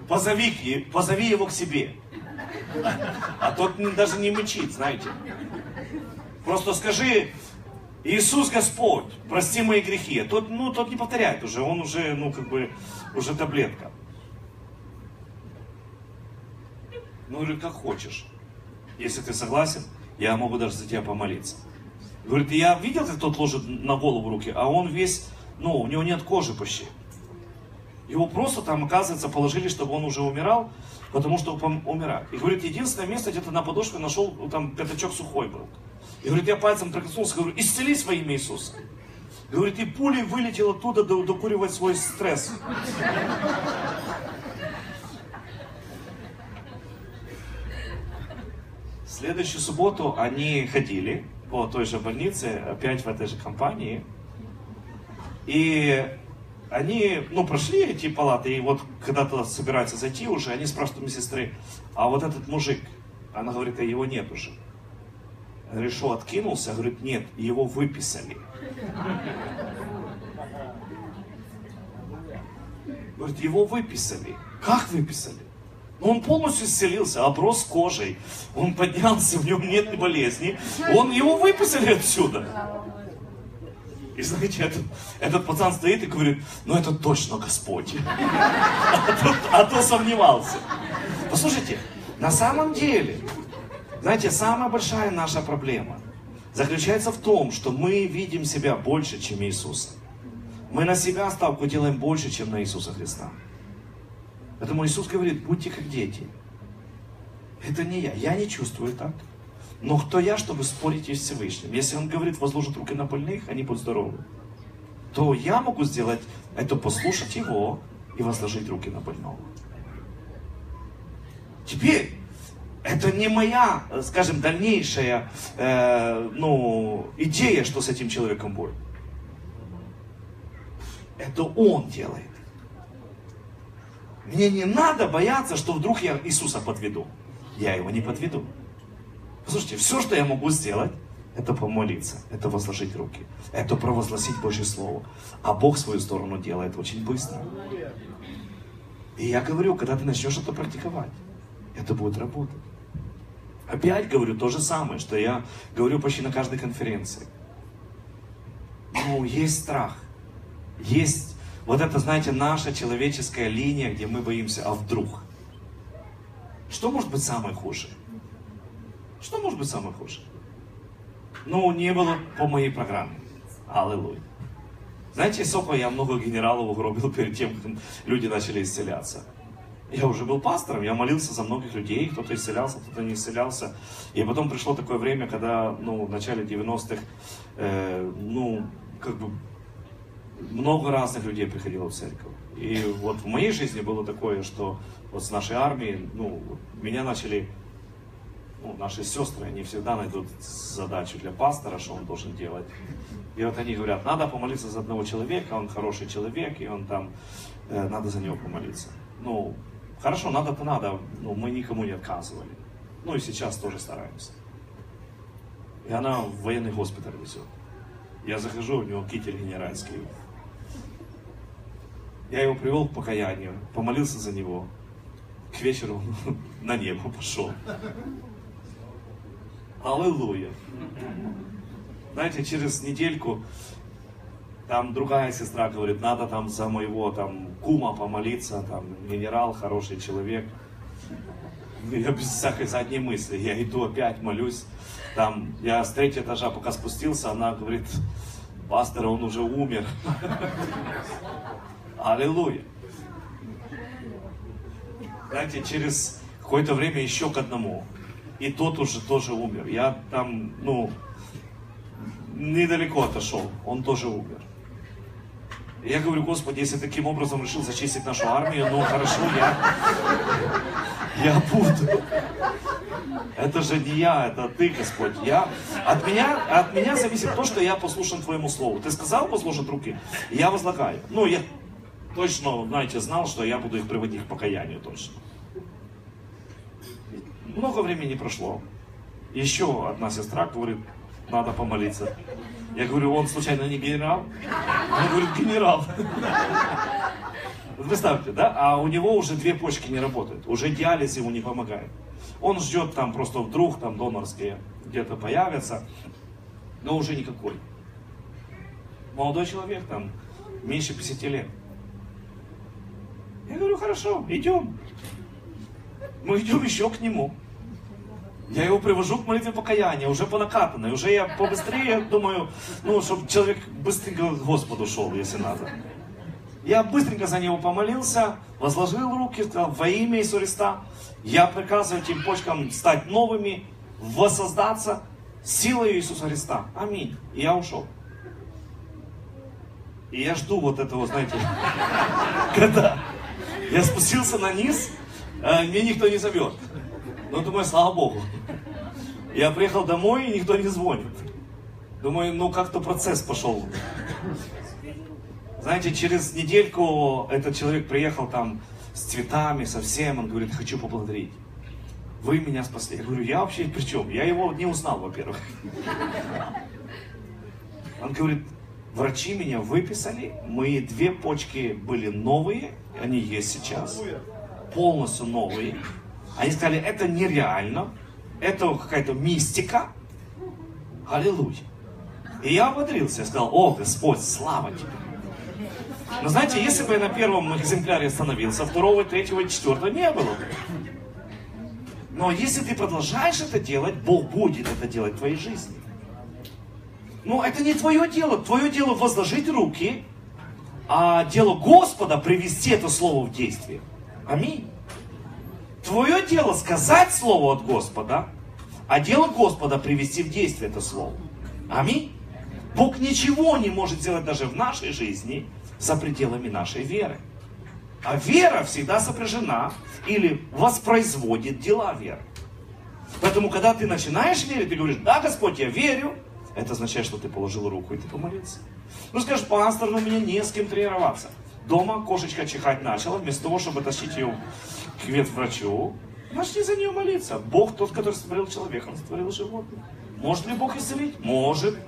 позови, позови его к себе. А тот даже не мычит, знаете. Просто скажи, Иисус Господь, прости мои грехи. А тот, ну, тот не повторяет уже, он уже, ну, как бы, уже таблетка. Ну, говорит, как хочешь. Если ты согласен, я могу даже за тебя помолиться. Говорит, я видел, как тот ложит на голову руки, а он весь, ну, у него нет кожи почти. Его просто там, оказывается, положили, чтобы он уже умирал, потому что он умирает. И говорит, единственное место, где-то на подушке нашел, там пятачок сухой был. И говорит, я пальцем прикоснулся, говорю, исцелись во имя Иисуса. Говорит, и пулей вылетел оттуда докуривать свой стресс. Следующую субботу они ходили по той же больнице, опять в этой же компании. И они, ну, прошли эти палаты, и вот когда туда собираются зайти уже, они спрашивают у медсестры, а вот этот мужик, она говорит, а его нет уже. Решо откинулся, говорит, нет, его выписали. Говорит, его выписали. Как выписали? Ну, он полностью исцелился, оброс кожей, он поднялся, в нем нет болезни. Он, его выписали отсюда. И знаете, этот, этот пацан стоит и говорит, ну это точно Господь. А то, а то сомневался. Послушайте, на самом деле, знаете, самая большая наша проблема заключается в том, что мы видим себя больше, чем Иисуса. Мы на себя ставку делаем больше, чем на Иисуса Христа. Поэтому Иисус говорит, будьте как дети. Это не я, я не чувствую так. Но кто я, чтобы спорить с Всевышним? Если он говорит, возложит руки на больных, они будут здоровы, то я могу сделать это послушать его и возложить руки на больного. Теперь, это не моя, скажем, дальнейшая э, ну, идея, что с этим человеком будет. Это он делает. Мне не надо бояться, что вдруг я Иисуса подведу. Я его не подведу. Послушайте, все, что я могу сделать, это помолиться, это возложить руки, это провозгласить Божье Слово. А Бог свою сторону делает очень быстро. И я говорю, когда ты начнешь это практиковать, это будет работать. Опять говорю то же самое, что я говорю почти на каждой конференции. Ну, есть страх. Есть вот это, знаете, наша человеческая линия, где мы боимся, а вдруг? Что может быть самое худшее? Что может быть самое худшее? Ну, не было по моей программе. Аллилуйя. Знаете, сколько я много генералов угробил перед тем, как люди начали исцеляться. Я уже был пастором, я молился за многих людей, кто-то исцелялся, кто-то не исцелялся. И потом пришло такое время, когда, ну, в начале 90-х, э, ну, как бы много разных людей приходило в церковь. И вот в моей жизни было такое, что вот с нашей армией, ну, меня начали, ну, наши сестры, они всегда найдут задачу для пастора, что он должен делать. И вот они говорят, надо помолиться за одного человека, он хороший человек, и он там, э, надо за него помолиться. Ну, хорошо, надо-то надо, но мы никому не отказывали. Ну и сейчас тоже стараемся. И она в военный госпиталь везет. Я захожу, у него китель генеральский я его привел к покаянию, помолился за него. К вечеру на небо пошел. Аллилуйя. Знаете, через недельку там другая сестра говорит, надо там за моего там кума помолиться, там генерал, хороший человек. Я без всякой задней мысли, я иду опять молюсь. Там я с третьего этажа пока спустился, она говорит, пастор, он уже умер. Аллилуйя. Знаете, через какое-то время еще к одному. И тот уже тоже умер. Я там, ну, недалеко отошел. Он тоже умер. Я говорю, Господи, если таким образом решил зачистить нашу армию, ну хорошо, я, я буду. Это же не я, это ты, Господь. Я, от, меня, от меня зависит то, что я послушан Твоему Слову. Ты сказал возложить руки? Я возлагаю. Ну, я, точно, знаете, знал, что я буду их приводить к покаянию точно. Много времени прошло. Еще одна сестра говорит, надо помолиться. Я говорю, он случайно не генерал? Он говорит, генерал. Представьте, да? А у него уже две почки не работают. Уже диализ ему не помогает. Он ждет там просто вдруг там донорские где-то появятся, но уже никакой. Молодой человек там, меньше 50 лет. Я говорю, хорошо, идем. Мы идем еще к нему. Я его привожу к молитве покаяния, уже по накатанной, уже я побыстрее думаю, ну, чтобы человек быстренько к Господу шел, если надо. Я быстренько за него помолился, возложил руки, сказал, во имя Иисуса Христа, я приказываю этим почкам стать новыми, воссоздаться силой Иисуса Христа. Аминь. И я ушел. И я жду вот этого, знаете, когда я спустился на низ, а мне никто не зовет. Ну, думаю, слава Богу. Я приехал домой, и никто не звонит. Думаю, ну как-то процесс пошел. Знаете, через недельку этот человек приехал там с цветами, со всем. Он говорит, хочу поблагодарить. Вы меня спасли. Я говорю, я вообще при чем? Я его не узнал, во-первых. Он говорит, врачи меня выписали, мои две почки были новые, они есть сейчас, полностью новые. Они сказали, это нереально, это какая-то мистика. Аллилуйя. И я ободрился, я сказал, о, Господь, слава тебе. Но знаете, если бы я на первом экземпляре остановился, второго, третьего, четвертого не было бы. Но если ты продолжаешь это делать, Бог будет это делать в твоей жизни. Но это не твое дело. Твое дело возложить руки, а дело Господа привести это слово в действие. Аминь. Твое дело сказать слово от Господа, а дело Господа привести в действие это слово. Аминь. Бог ничего не может сделать даже в нашей жизни за пределами нашей веры. А вера всегда сопряжена или воспроизводит дела веры. Поэтому, когда ты начинаешь верить, ты говоришь, да, Господь, я верю, это означает, что ты положил руку и ты помолился. Ну скажешь, пастор, ну мне не с кем тренироваться. Дома кошечка чихать начала, вместо того, чтобы тащить ее к ветврачу, начни за нее молиться. Бог тот, который сотворил человека, он сотворил животное. Может ли Бог исцелить? Может.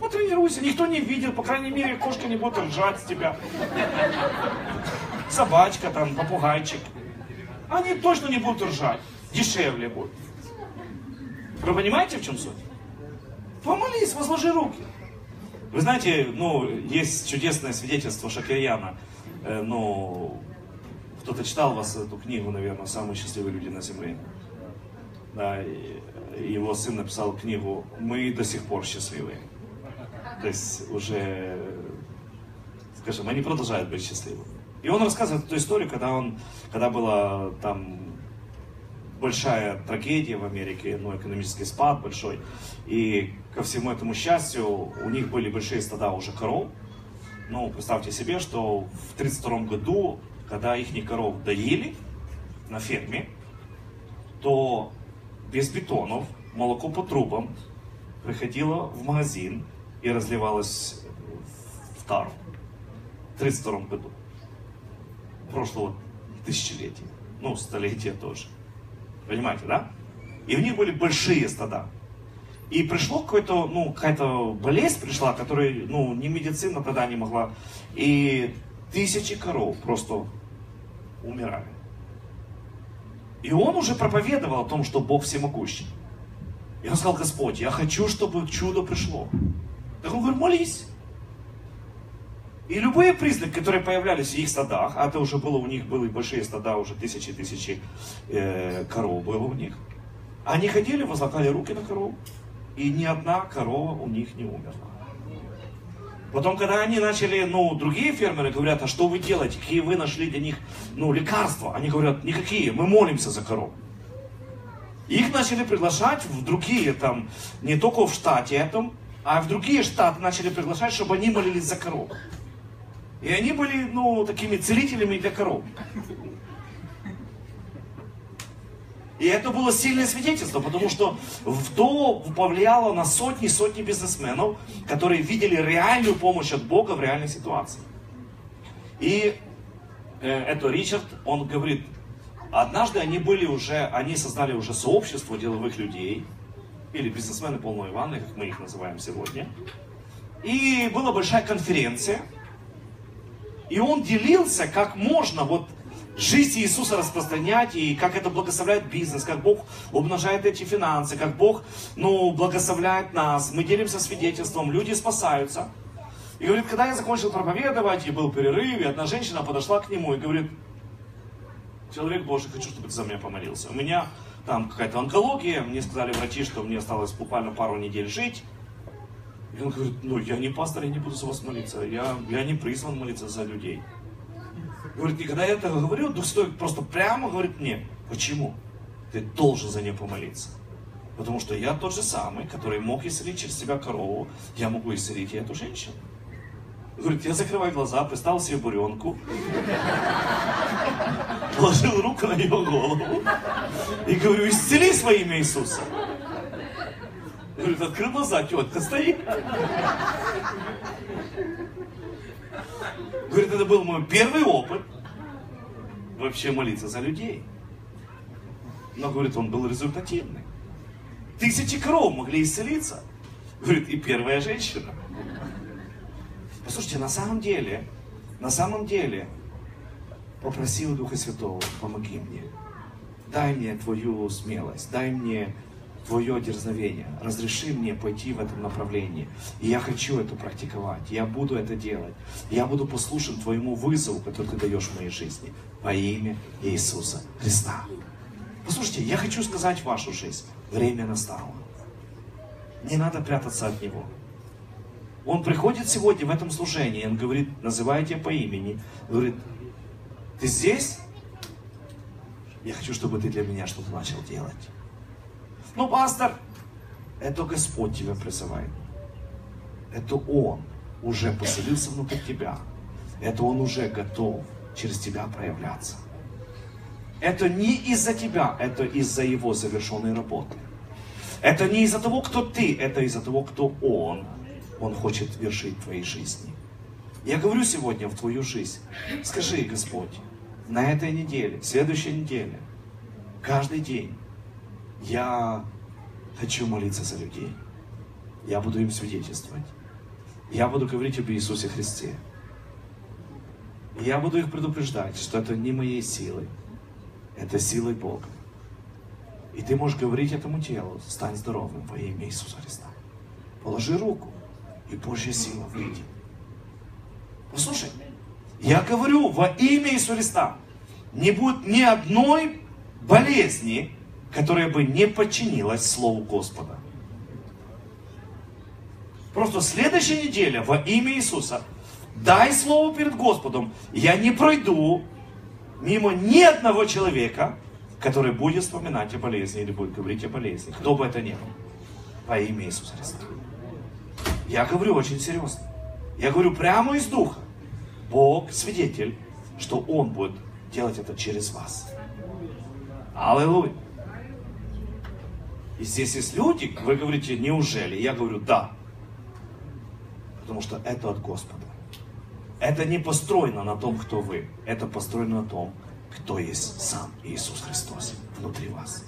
Потренируйся, никто не видел, по крайней мере, кошка не будет ржать с тебя. Собачка там, попугайчик. Они точно не будут ржать, дешевле будет. Вы понимаете, в чем суть? Помолись, возложи руки. Вы знаете, ну, есть чудесное свидетельство Шакирьяна. Э, ну, кто-то читал вас эту книгу, наверное, «Самые счастливые люди на земле». Да, и его сын написал книгу «Мы до сих пор счастливые». То есть уже, скажем, они продолжают быть счастливыми. И он рассказывает эту историю, когда он, когда была там большая трагедия в Америке, ну, экономический спад большой. И ко всему этому счастью, у них были большие стада уже коров. Ну, представьте себе, что в 1932 году, когда их коров доили на ферме, то без бетонов, молоко по трубам приходило в магазин и разливалось в тару. В 1932 году. Прошлого тысячелетия. Ну, столетия тоже. Понимаете, да? И в них были большие стада. И пришло какое-то, ну, какая-то болезнь пришла, которая, ну, ни медицина тогда не могла. И тысячи коров просто умирали. И он уже проповедовал о том, что Бог всемогущий. И он сказал, Господь, я хочу, чтобы чудо пришло. Так он говорит, молись. И любые признаки, которые появлялись в их стадах, а это уже было у них, были большие стада, уже тысячи-тысячи э, коров было у них, они ходили, возлагали руки на корову, и ни одна корова у них не умерла. Потом, когда они начали, ну, другие фермеры говорят, а что вы делаете, какие вы нашли для них, ну, лекарства? Они говорят, никакие, мы молимся за коров. Их начали приглашать в другие, там, не только в штате этом, а в другие штаты начали приглашать, чтобы они молились за коров. И они были, ну, такими целителями для коров. И это было сильное свидетельство, потому что в то повлияло на сотни и сотни бизнесменов, которые видели реальную помощь от Бога в реальной ситуации. И э, это Ричард, он говорит, однажды они были уже, они создали уже сообщество деловых людей, или бизнесмены полной ванны, как мы их называем сегодня. И была большая конференция, и он делился, как можно вот жизнь Иисуса распространять, и как это благословляет бизнес, как Бог умножает эти финансы, как Бог, ну, благословляет нас. Мы делимся свидетельством, люди спасаются. И говорит, когда я закончил проповедовать, и был перерыв, и одна женщина подошла к нему и говорит, человек Божий, хочу, чтобы ты за меня помолился. У меня там какая-то онкология, мне сказали врачи, что мне осталось буквально пару недель жить. И он говорит, ну я не пастор, я не буду за вас молиться, я, я не призван молиться за людей. Говорит, и когда я это говорю, Дух Святой просто прямо говорит мне, почему? Ты должен за нее помолиться. Потому что я тот же самый, который мог исцелить через себя корову, я могу исцелить и эту женщину. Говорит, я закрываю глаза, представил себе буренку, положил руку на ее голову и говорю, исцели свое имя Иисуса. Говорит, открыл глаза, тетка стоит. Говорит, это был мой первый опыт вообще молиться за людей. Но, говорит, он был результативный. Тысячи коров могли исцелиться. Говорит, и первая женщина. Послушайте, на самом деле, на самом деле, попроси у Духа Святого, помоги мне. Дай мне твою смелость, дай мне твое дерзновение. Разреши мне пойти в этом направлении. И я хочу это практиковать. Я буду это делать. Я буду послушен твоему вызову, который ты даешь в моей жизни. Во имя Иисуса Христа. Послушайте, я хочу сказать вашу жизнь. Время настало. Не надо прятаться от Него. Он приходит сегодня в этом служении, он говорит, называйте по имени, говорит, ты здесь? Я хочу, чтобы ты для меня что-то начал делать. Ну, пастор, это Господь тебя призывает. Это Он уже поселился внутри тебя. Это Он уже готов через тебя проявляться. Это не из-за тебя, это из-за Его завершенной работы. Это не из-за того, кто ты, это из-за того, кто Он. Он хочет вершить твоей жизни. Я говорю сегодня в твою жизнь. Скажи, Господь, на этой неделе, следующей неделе, каждый день я хочу молиться за людей. Я буду им свидетельствовать. Я буду говорить об Иисусе Христе. Я буду их предупреждать, что это не моей силой, это силой Бога. И ты можешь говорить этому телу, стань здоровым во имя Иисуса Христа. Положи руку, и Божья сила выйдет. Послушай, я говорю во имя Иисуса Христа, не будет ни одной болезни, которая бы не подчинилась Слову Господа. Просто следующая неделя во имя Иисуса дай Слово перед Господом. Я не пройду мимо ни одного человека, который будет вспоминать о болезни или будет говорить о болезни. Кто бы это ни был. Во имя Иисуса Христа. Я говорю очень серьезно. Я говорю прямо из Духа. Бог свидетель, что Он будет делать это через вас. Аллилуйя. Здесь есть люди, вы говорите, неужели? Я говорю, да. Потому что это от Господа. Это не построено на том, кто вы. Это построено на том, кто есть сам Иисус Христос внутри вас.